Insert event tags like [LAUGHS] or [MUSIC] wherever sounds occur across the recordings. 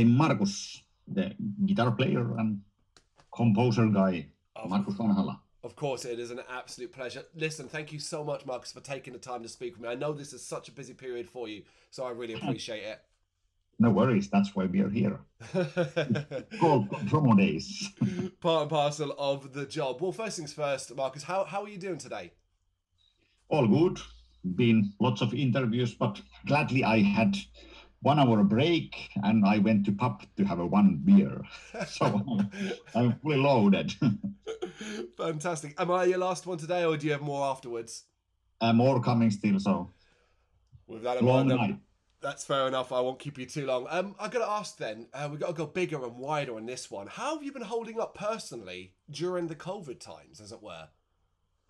I'm Markus, the guitar player and composer guy, Markus Vanhala. Of course, it is an absolute pleasure. Listen, thank you so much, Markus, for taking the time to speak with me. I know this is such a busy period for you, so I really appreciate it. No worries, that's why we are here. [LAUGHS] Called promo days. [LAUGHS] Part and parcel of the job. Well, first things first, Markus. how, how are you doing today? All good. Been lots of interviews, but gladly I had one hour break and I went to pub to have a one beer. [LAUGHS] So I'm fully loaded. [LAUGHS] Fantastic. Am I your last one today, or do you have more afterwards? Uh, more coming still. So with that in long mind, night. That's fair enough. I won't keep you too long. Um, I got to ask then. Uh, we got to go bigger and wider on this one. How have you been holding up personally during the COVID times, as it were?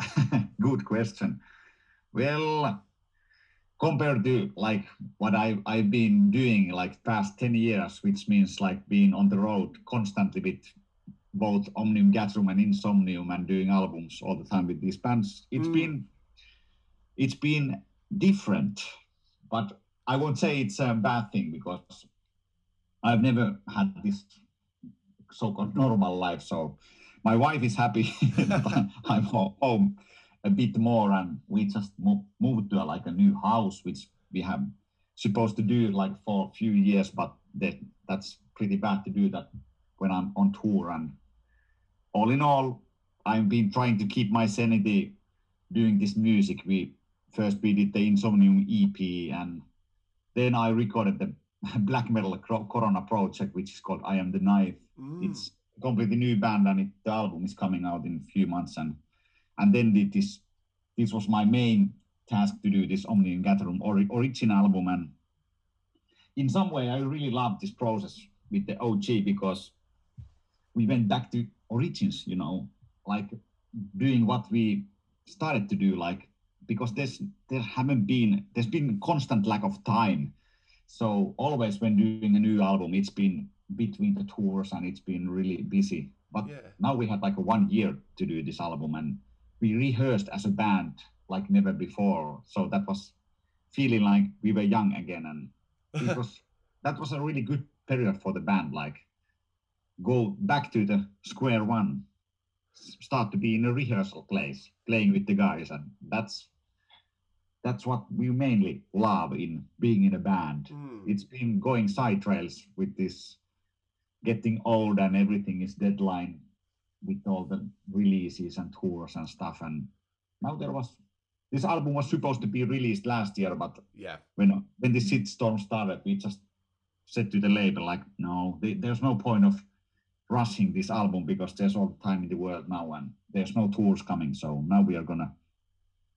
[LAUGHS] Good question. Well, compared to like what I I've been doing like past ten years, which means like being on the road constantly with both Omnium Gatherum and Insomnium and doing albums all the time with these bands. It's mm. been it's been different, but I won't say it's a bad thing because I've never had this so-called normal life. So my wife is happy [LAUGHS] that I'm home a bit more, and we just moved to a, like a new house, which we have supposed to do like for a few years, but that that's pretty bad to do that when I'm on tour and all in all, I've been trying to keep my sanity doing this music. We first we did the Insomnium EP, and then I recorded the [LAUGHS] black metal Corona project, which is called I Am the Knife. Mm. It's a completely new band, and it, the album is coming out in a few months. And and then this. This was my main task to do this Omnium Gatherum or, original album, and in some way, I really loved this process with the OG because we went back to origins you know like doing what we started to do like because there's there haven't been there's been constant lack of time so always when doing a new album it's been between the tours and it's been really busy but yeah. now we had like a one year to do this album and we rehearsed as a band like never before so that was feeling like we were young again and it [LAUGHS] was that was a really good period for the band like go back to the square one, start to be in a rehearsal place, playing with the guys, and that's that's what we mainly love in being in a band. Mm. It's been going side trails with this getting old and everything is deadline with all the releases and tours and stuff. And now there was this album was supposed to be released last year, but yeah, when when the storm started, we just said to the label like, no, there's no point of rushing this album because there's all the time in the world now and there's no tours coming. So now we are gonna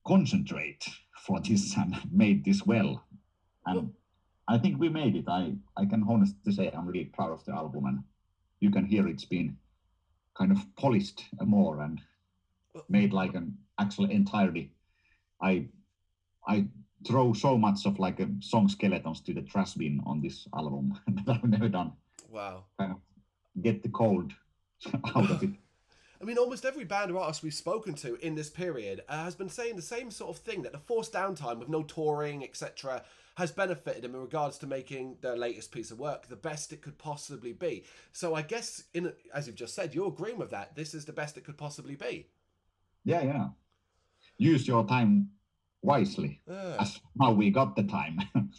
concentrate for this and made this well. And I think we made it. I, I can honestly say I'm really proud of the album and you can hear it's been kind of polished more and made like an actual entirety. I I throw so much of like a song skeletons to the trash bin on this album [LAUGHS] that I've never done. Wow. Kind of get the cold [LAUGHS] out of it. I mean, almost every band or artist we've spoken to in this period uh, has been saying the same sort of thing that the forced downtime with no touring, etc., has benefited them in regards to making their latest piece of work the best it could possibly be. So I guess, in as you've just said, you're agreeing with that. This is the best it could possibly be. Yeah, yeah. Use your time wisely. Uh. As how we got the time. [LAUGHS]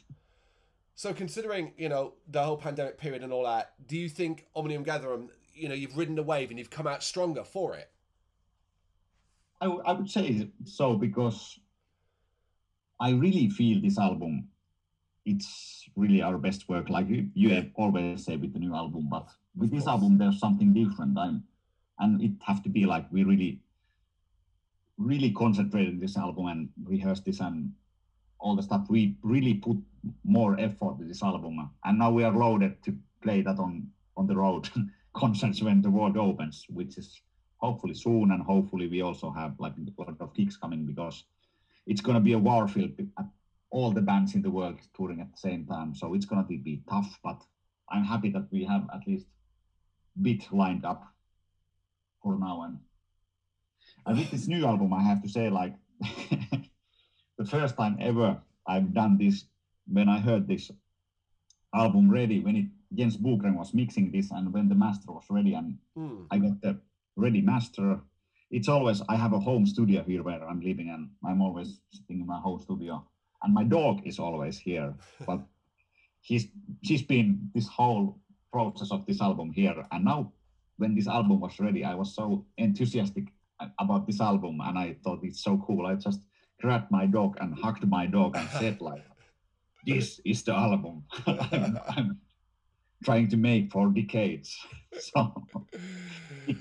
So considering, you know, the whole pandemic period and all that, do you think Omnium Gatherum, you know, you've ridden the wave and you've come out stronger for it? I, I would say so because I really feel this album, it's really our best work. Like you, you have always say with the new album, but with this album, there's something different. I'm, and it have to be like we really, really concentrated this album and rehearsed this and all the stuff. We really put more effort to this album, and now we are loaded to play that on on the road [LAUGHS] concerts when the world opens, which is hopefully soon, and hopefully we also have like a lot of gigs coming because it's going to be a war field. Uh, all the bands in the world touring at the same time, so it's going to be tough. But I'm happy that we have at least bit lined up for now. And and with this new album, I have to say, like [LAUGHS] the first time ever I've done this when I heard this album ready when it Jens Bogren was mixing this, and when the master was ready, and Mm. I got the ready master. It's always I have a home studio here where I'm living, and I'm always sitting in my home studio, and my dog is always here. [LAUGHS] But he's she's been this whole process of this album here, and now when this album was ready, I was so enthusiastic about this album, and I thought it's so cool. I just grabbed my dog and hugged my dog and said like, [LAUGHS] "This is the album [LAUGHS] I'm, I'm trying to make for decades." [LAUGHS] So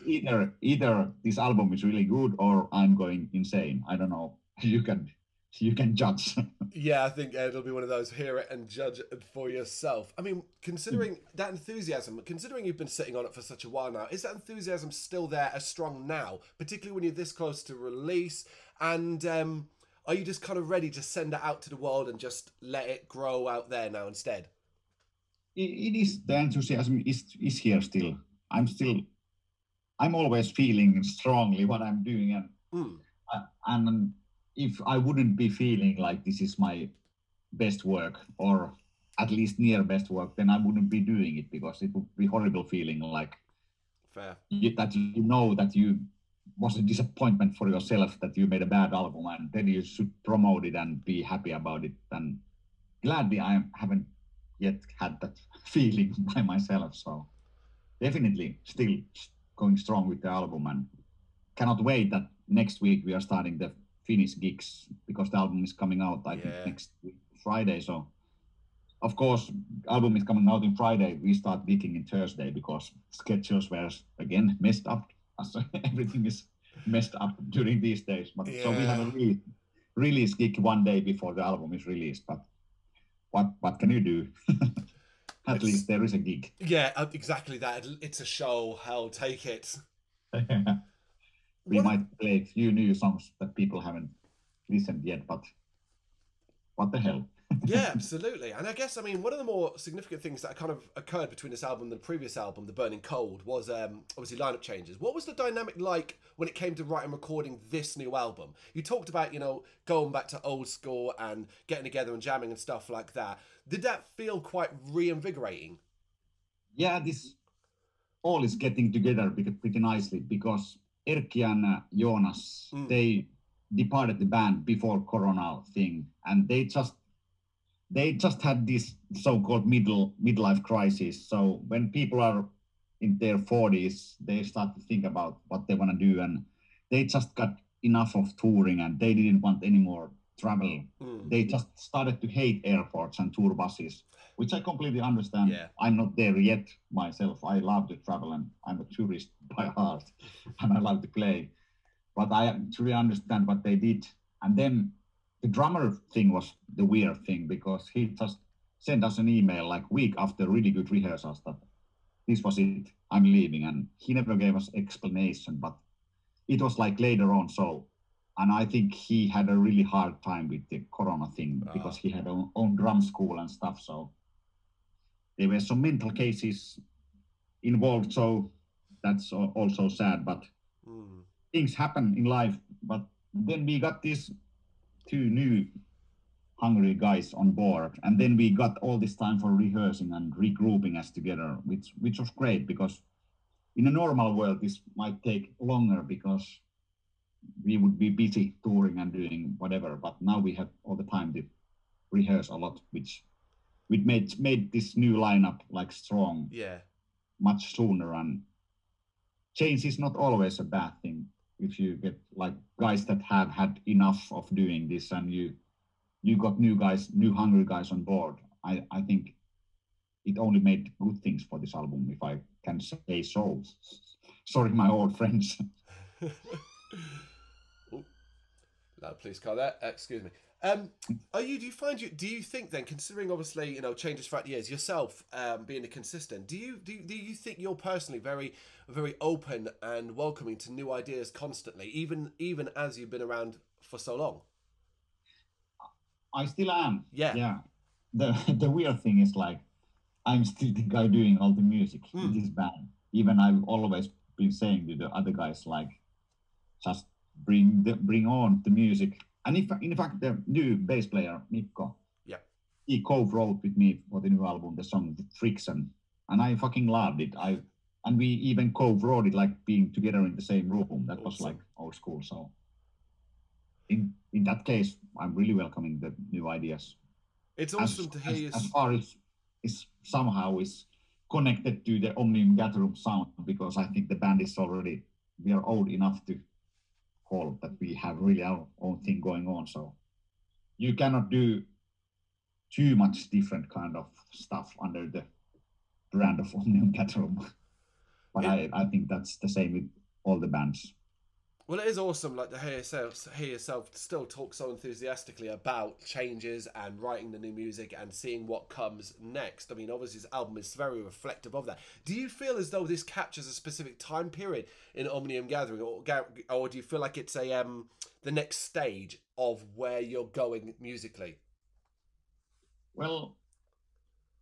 either either this album is really good or I'm going insane. I don't know. [LAUGHS] You can you can judge. [LAUGHS] Yeah, I think it'll be one of those hear it and judge it for yourself. I mean, considering that enthusiasm, considering you've been sitting on it for such a while now, is that enthusiasm still there as strong now, particularly when you're this close to release? And um, are you just kind of ready to send it out to the world and just let it grow out there now instead? It, is the enthusiasm is is here still. I'm still I'm always feeling strongly what I'm doing and Mm. uh, and if I wouldn't be feeling like this is my best work or at least near best work, then I wouldn't be doing it because it would be horrible feeling like Fair. you, that you know that you was a disappointment for yourself that you made a bad album and then you should promote it and be happy about it and gladly i haven't yet had that feeling [LAUGHS] by myself so definitely still going strong with the album and cannot wait that next week we are starting the finnish gigs because the album is coming out i think next week, friday so of course album is coming out in friday we start gigging in thursday because schedules were again messed up So [LAUGHS] everything is messed up during these days but so we have a Yeah. re- release gig one day before the album is released but what what can you do [LAUGHS] at It's- least there is a gig Yeah, uh, exactly that. It's a show. Hell, take it. [LAUGHS] we What- might play a few new songs that people haven't listened yet but what the hell yeah, absolutely. And I guess I mean one of the more significant things that kind of occurred between this album and the previous album, The Burning Cold, was um, obviously lineup changes. What was the dynamic like when it came to writing and recording this new album? You talked about you know going back to old school and getting together and jamming and stuff like that. Did that feel quite reinvigorating? yeah, this all is getting together pretty, nicely because Erkki and uh, Joonas Mm. they departed the band before Corona thing, and they just they just had this so-called middle midlife crisis. So when people are in their 40s, they start to think about what they want to do, and they just got enough of touring, and they didn't want any more travel Mm. they just started to hate airports and tour buses, which I completely understand. Yeah. I'm not there yet myself. I love to travel and I'm a tourist by heart [LAUGHS] and I love to play. But I truly understand what they did. And then the drummer thing was the weird thing because he just sent us an email like week after really good rehearsals that this was it. I'm leaving. And he never gave us explanation, but it was like later on so and I think he had a really hard time with the Corona thing because Ah. he had own, own drum school and stuff. So there were some mental cases involved. So that's also sad. But Mm. things happen in life. But then we got these two new hungry guys on board, and then we got all this time for rehearsing and regrouping us together, which which was great because in a normal world this might take longer because we would be busy touring and doing whatever. But now we have all the time to rehearse a lot, which which made made this new lineup like strong Yeah. much sooner and change is not always a bad thing if you get like guys that have had enough of doing this and you you got new guys new hungry guys on board i i think it only made good things for this album if i can say so sorry my old friends police car there. Excuse me. Um, are you? Do you find you? Do you think then, considering obviously you know changes throughout the years, yourself um, being a consistent, do you do do you think you're personally very very open and welcoming to new ideas constantly, even even as you've been around for so long? i still am Yeah. yeah the [LAUGHS] the weird thing is like i'm still the guy doing all the music Hmm. in this band even i've always been saying to the other guys like just bring the bring on the music and if in fact the new bass player mikko Yeah. he co-wrote with me for the new album the song friction and I fucking loved it. I and we even co-wrote it like being together in the same room. That was like old school. So in in that case, I'm really welcoming the new ideas. It's As, awesome to hear as, you. as far as is somehow is connected to the Omnium Gatherum sound because I think the band is already we are old enough to call that we have really our own thing going on. So you cannot do too much different kind of stuff under the brand of [LAUGHS] Omnium Gatherum. But I, I think that's the same with all the bands. Well, it is awesome, like to hear yourself, hear yourself still talk so enthusiastically about changes and writing the new music and seeing what comes next. I mean, obviously, this album is very reflective of that. Do you feel as though this captures a specific time period in Omnium Gatherum, or, or do you feel like it's a um the next stage of where you're going musically? Well,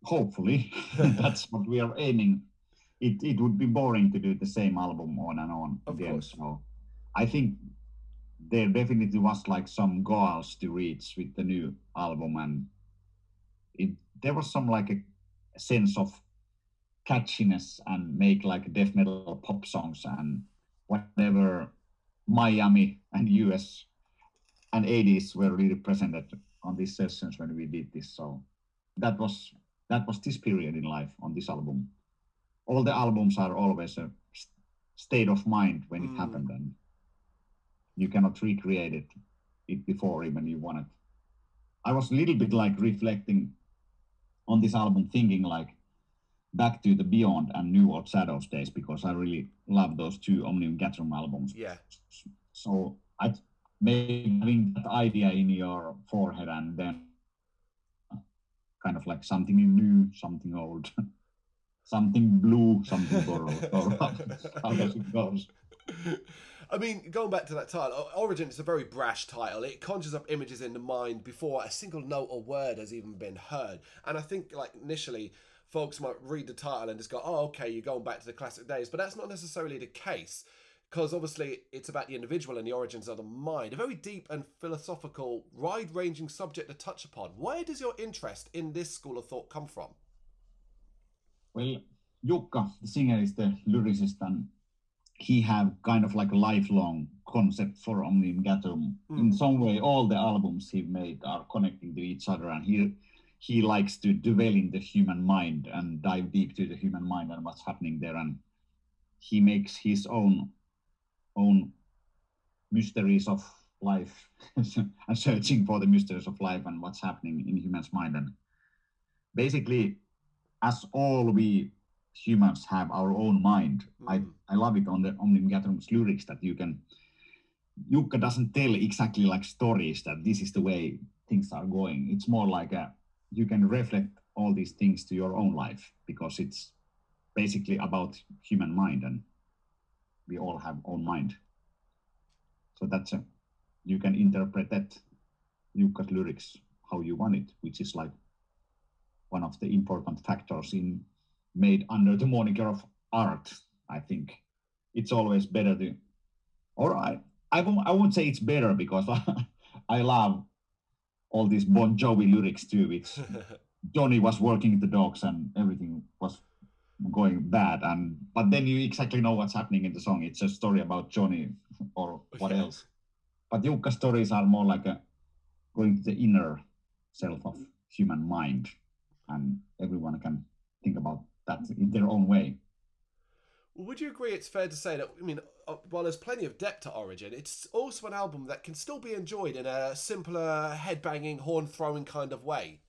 hopefully [LAUGHS] [LAUGHS] that's what we are aiming. It it would be boring to do the same album on and on Of again. course. So I think there definitely was like some goals to reach with the new album, and it there was some like a sense of catchiness and make like death metal pop songs and whatever Miami and US and 80s were really presented on these sessions when we did this. So that was that was this period in life on this album. All the albums are always a state of mind when Mm. it happened, and you cannot recreate it, it before even you want it. I was a little bit like reflecting on this album, thinking like back to the Beyond and New World Shadows days because I really love those two Omnium Gatherum albums. Yeah, So I maybe having that idea in your forehead and then kind of like something new, something old, [LAUGHS] something blue, something borrowed. or [LAUGHS] how does it goes? [LAUGHS] I mean, going back to that title, Origin is a very brash title. It conjures up images in the mind before a single note or word has even been heard. And I think, like, initially, folks might read the title and just go, oh, okay, you're going back to the classic days. But that's not necessarily the case. Because obviously, it's about the individual and the origins of the mind. A very deep and philosophical, wide ranging subject to touch upon. Where does your interest in this school of thought come from? Well, Jukka, the singer, is the lyricist, and he have kind of like a lifelong concept for Omnium Gatherum. Mm. In some way, all the albums he made are connecting to each other, and he he likes to dwell in the human mind and dive deep to the human mind and what's happening there, and he makes his own own mysteries of life [LAUGHS] and searching for the mysteries of life and what's happening in humans' mind and basically as all we humans have our own mind. I, Mm. I love it on the Omnium lyrics that you can Jukka doesn't tell exactly like stories that this is the way things are going. It's more like a you can reflect all these things to your own life because it's basically about human mind and we all have own mind. So that's a you can interpret that Jukka's lyrics how you want it, which is like one of the important factors in made under the moniker of art. I think it's always better to, or I I won't, I won't say it's better because [LAUGHS] I love all these Bon Jovi lyrics too. It's [LAUGHS] Johnny was working the dogs and everything was going bad and but then you exactly know what's happening in the song. It's a story about Johnny or what else. But Jukka's stories are more like a going to the inner self of human mind and everyone can think about that in their own way. Would you agree it's fair to say that, I mean, uh, while there's plenty of depth to Origin, it's also an album that can still be enjoyed in a simpler, headbanging, horn throwing kind of way?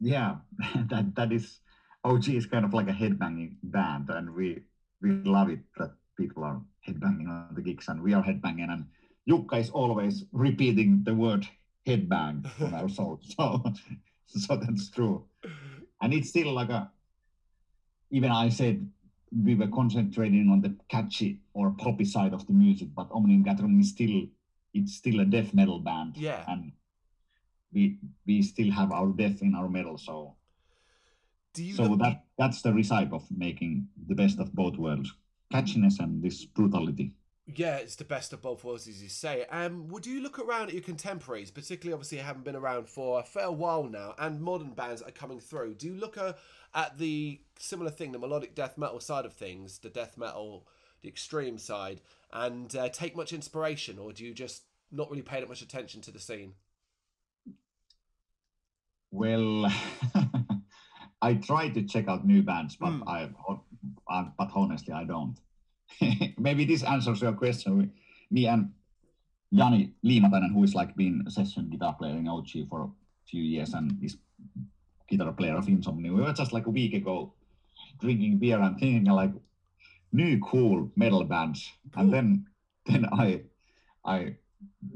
Yeah, [LAUGHS] that that is OG is kind of like a headbanging band, and we we love it that people are headbanging on the gigs, and we are headbanging, and Jukka is always repeating the word headbang on our [LAUGHS] soul. So [LAUGHS] so that's true, and it's still like a. Even I said we were concentrating on the catchy or poppy side of the music, but Omnium Gatherum is still it's still a death metal band, Yeah. and we we still have our death in our metal, so so that that's the recipe of making the best of both worlds catchiness and this brutality Yeah, it's the best of both worlds, as you say. Um, would you look around at your contemporaries, particularly obviously haven't been around for a fair while now, and modern bands are coming through? Do you look uh, at the similar thing, the melodic death metal side of things, the death metal, the extreme side, and uh, take much inspiration, or do you just not really pay that much attention to the scene? Well, [LAUGHS] I try to check out new bands, but mm. I, I, but honestly, I don't. [LAUGHS] Maybe this answers your question. Me and Jani Liimatainen, who is like been a session guitar player in OG for a few years and is guitar player of Insomnium, we were just like a week ago drinking beer and thinking like new cool metal bands, cool. and then then I I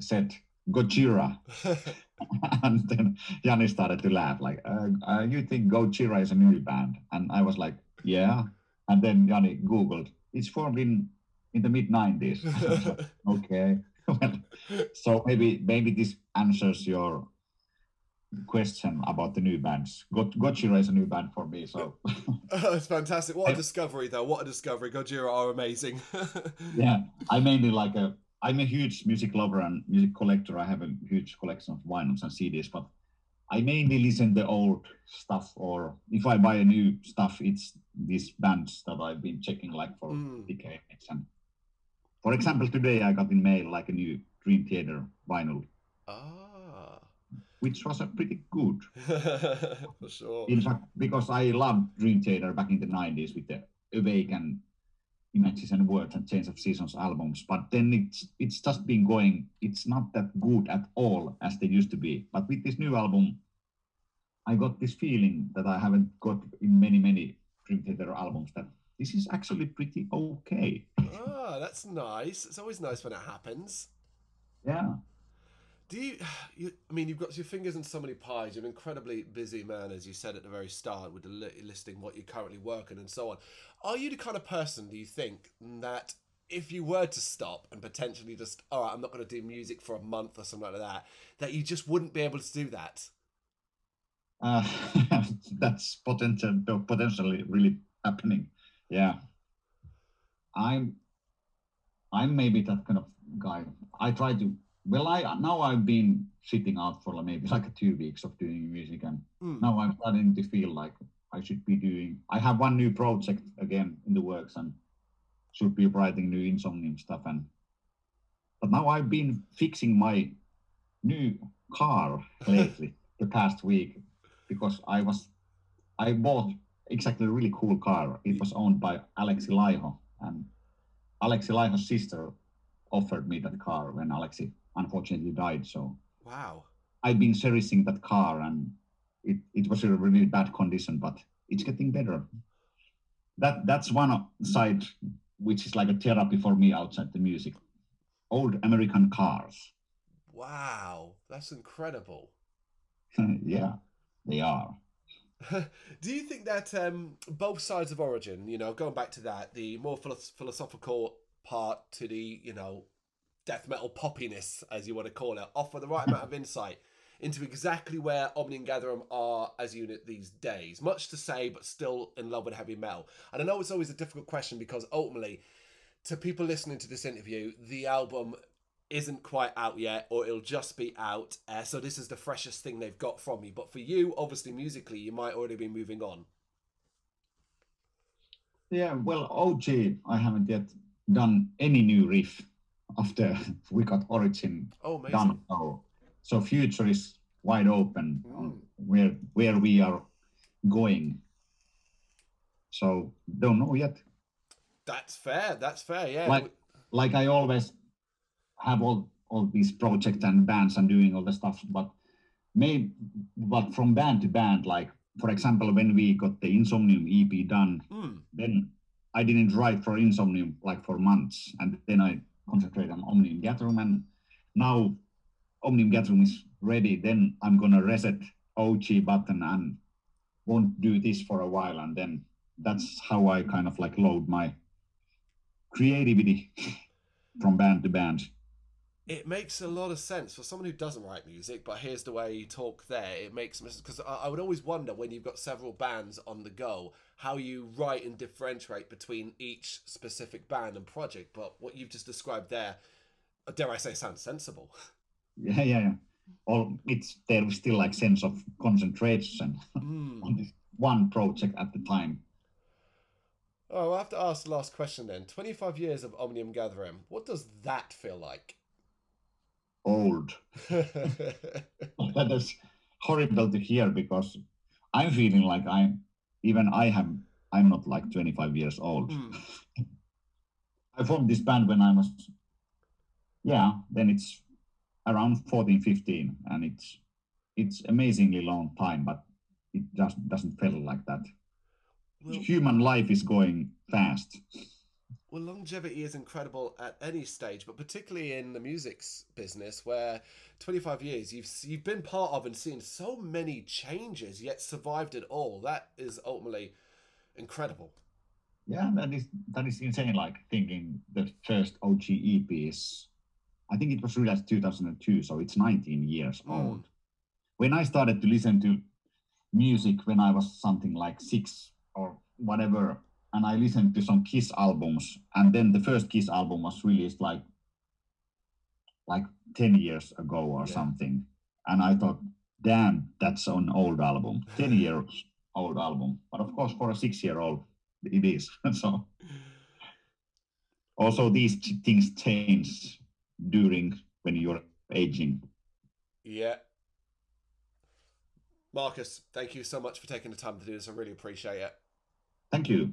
said Gojira. [LAUGHS] and then Jani started to laugh, like, uh, uh, you think Gojira is a new band? And I was like, yeah. And then Jani Googled, it's formed in, in the mid 90s. [LAUGHS] okay. well, so maybe maybe this answers your question about the new bands. Gojira is a new band for me, so [LAUGHS] it's fantastic. What a discovery, though! What a discovery! Gojira are amazing. [LAUGHS] yeah, I mainly like a I'm a huge music lover and music collector. I have a huge collection of vinyls and CDs, but I mainly listen to old stuff. Or if I buy a new stuff, it's these bands that I've been checking like for mm. decades. And for example, today I got in mail like a new Dream Theater vinyl. Ah. Which was a pretty good. [LAUGHS] for sure. In fact, because I loved Dream Theater back in the 90s with the Awake and Images and Words and Change of Seasons albums, but then it's it's just been going. It's not that good at all as they used to be. But with this new album, I got this feeling that I haven't got in many many Dream Theater albums that this is actually pretty okay. Ah, that's nice. It's always nice when it happens. Yeah. Do you, you? I mean, you've got your fingers in so many pies. You're an incredibly busy man, as you said at the very start, with li- listing what you're currently working and so on. Are you the kind of person? Do you think that if you were to stop and potentially just, all right, I'm not going to do music for a month or something like that, that you just wouldn't be able to do that? Uh, [LAUGHS] that's potential, potentially really happening. Yeah, I'm. I'm maybe that kind of guy. I try to well i now i've been sitting out for maybe like two weeks of doing music and mm. now i'm starting to feel like i should be doing i have one new project again in the works and should be writing new insomnium stuff and but now i've been fixing my new car [LAUGHS] lately the past week because i was i bought exactly a really cool car it was owned by alexi laiho and alexi laiho's sister offered me that car when alexi unfortunately died. So wow, I've been servicing that car, and it, it was in a really bad condition, but it's getting better. That that's one side which is like a therapy for me outside the music. Old American cars. Wow, that's incredible. [LAUGHS] yeah, they are. [LAUGHS] Do you think that um, both sides of origin, you know, going back to that, the more philosophical part to the, you know, death metal poppiness, as you want to call it, offer the right amount of insight into exactly where Omnium Gatherum are as a unit these days. Much to say, but still in love with heavy metal. And I know it's always a difficult question because ultimately, to people listening to this interview, the album isn't quite out yet, or it'll just be out. Uh, so this is the freshest thing they've got from me. But for you, obviously, musically, you might already be moving on. Yeah, well, OG, I haven't yet done any new riff after [LAUGHS] we got Origin oh, done. So, so future is wide open mm. where where we are going. So don't know yet. That's fair. That's fair. Yeah. Like like I always have all all these projects and bands and doing all the stuff, but maybe but from band to band, like for example, when we got the Insomnium EP done, mm. then I didn't write for Insomnium like for months, and then I concentrate on Omnium Gatherum. And now Omnium Gatherum is ready, then I'm gonna reset OG button and won't do this for a while. And then that's how I kind of like load my creativity [LAUGHS] from band to band. It makes a lot of sense for someone who doesn't write music, but here's the way you talk there. It makes sense because I, I would always wonder when you've got several bands on the go how you write and differentiate between each specific band and project. But what you've just described there, dare I say, sounds sensible. Yeah, yeah, yeah. All it's there is still like sense of concentration Mm. on this one project at the time. Oh, I have to ask the last question then. 25 years of Omnium Gatherum, what does that feel like? Old. [LAUGHS] that is horrible to hear because I'm feeling like I'm even I have I'm not like 25 years old. Mm. [LAUGHS] I formed this band when I was yeah, then it's around 14, 15 and it's it's amazingly long time, but it just doesn't feel like that. Well, Human life is going fast. Well, longevity is incredible at any stage, but particularly in the music's business, where 25 years you've you've been part of and seen so many changes, yet survived it all. That is ultimately incredible. Yeah, that is that is insane. Like thinking the first OG EP is, I think it was released 2002, so it's 19 years Mm. old. When I started to listen to music when I was something like six or whatever, and I listened to some Kiss albums, and then the first Kiss album was released like like 10 years ago or Yeah. something, and I thought, damn, that's an old album, 10 years old album. But of course, for a six-year-old, it is. [LAUGHS] so also these things change during when you're aging. Yeah. Markus, thank you so much for taking the time to do this. I really appreciate it. Thank you.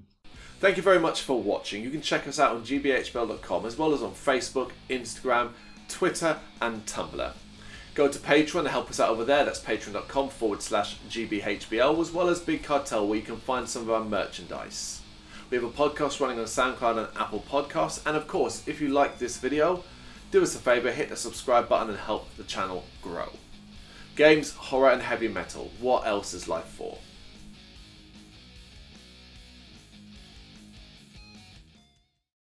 Thank you very much for watching. You can check us out on gbhbl.com as well as on Facebook, Instagram, Twitter, and Tumblr. Go to Patreon to help us out over there. That's patreon.com forward slash gbhbl, as well as Big Cartel, where you can find some of our merchandise. We have a podcast running on SoundCloud and Apple Podcasts. And of course, if you like this video, do us a favour, hit the subscribe button and help the channel grow. Games, horror, and heavy metal. What else is life for?